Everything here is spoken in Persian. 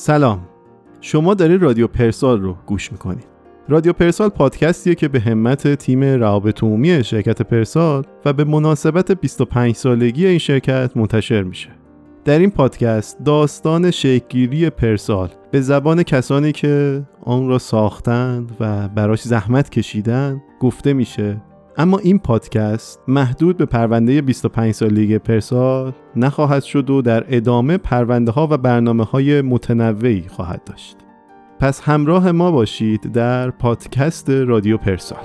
سلام. شما دارید رادیو پرسال رو گوش می‌کنید. رادیو پرسال پادکستیه که به همت تیم روابط عمومی شرکت پرسال و به مناسبت 25 سالگی این شرکت منتشر میشه. در این پادکست داستان شکلگیری پرسال به زبان کسانی که آن را ساختند و براش زحمت کشیدن گفته میشه اما این پادکست محدود به پرونده 25 سالگی پرسال نخواهد شد و در ادامه پرونده ها و برنامه های متنوعی خواهد داشت. پس همراه ما باشید در پادکست رادیو پرسال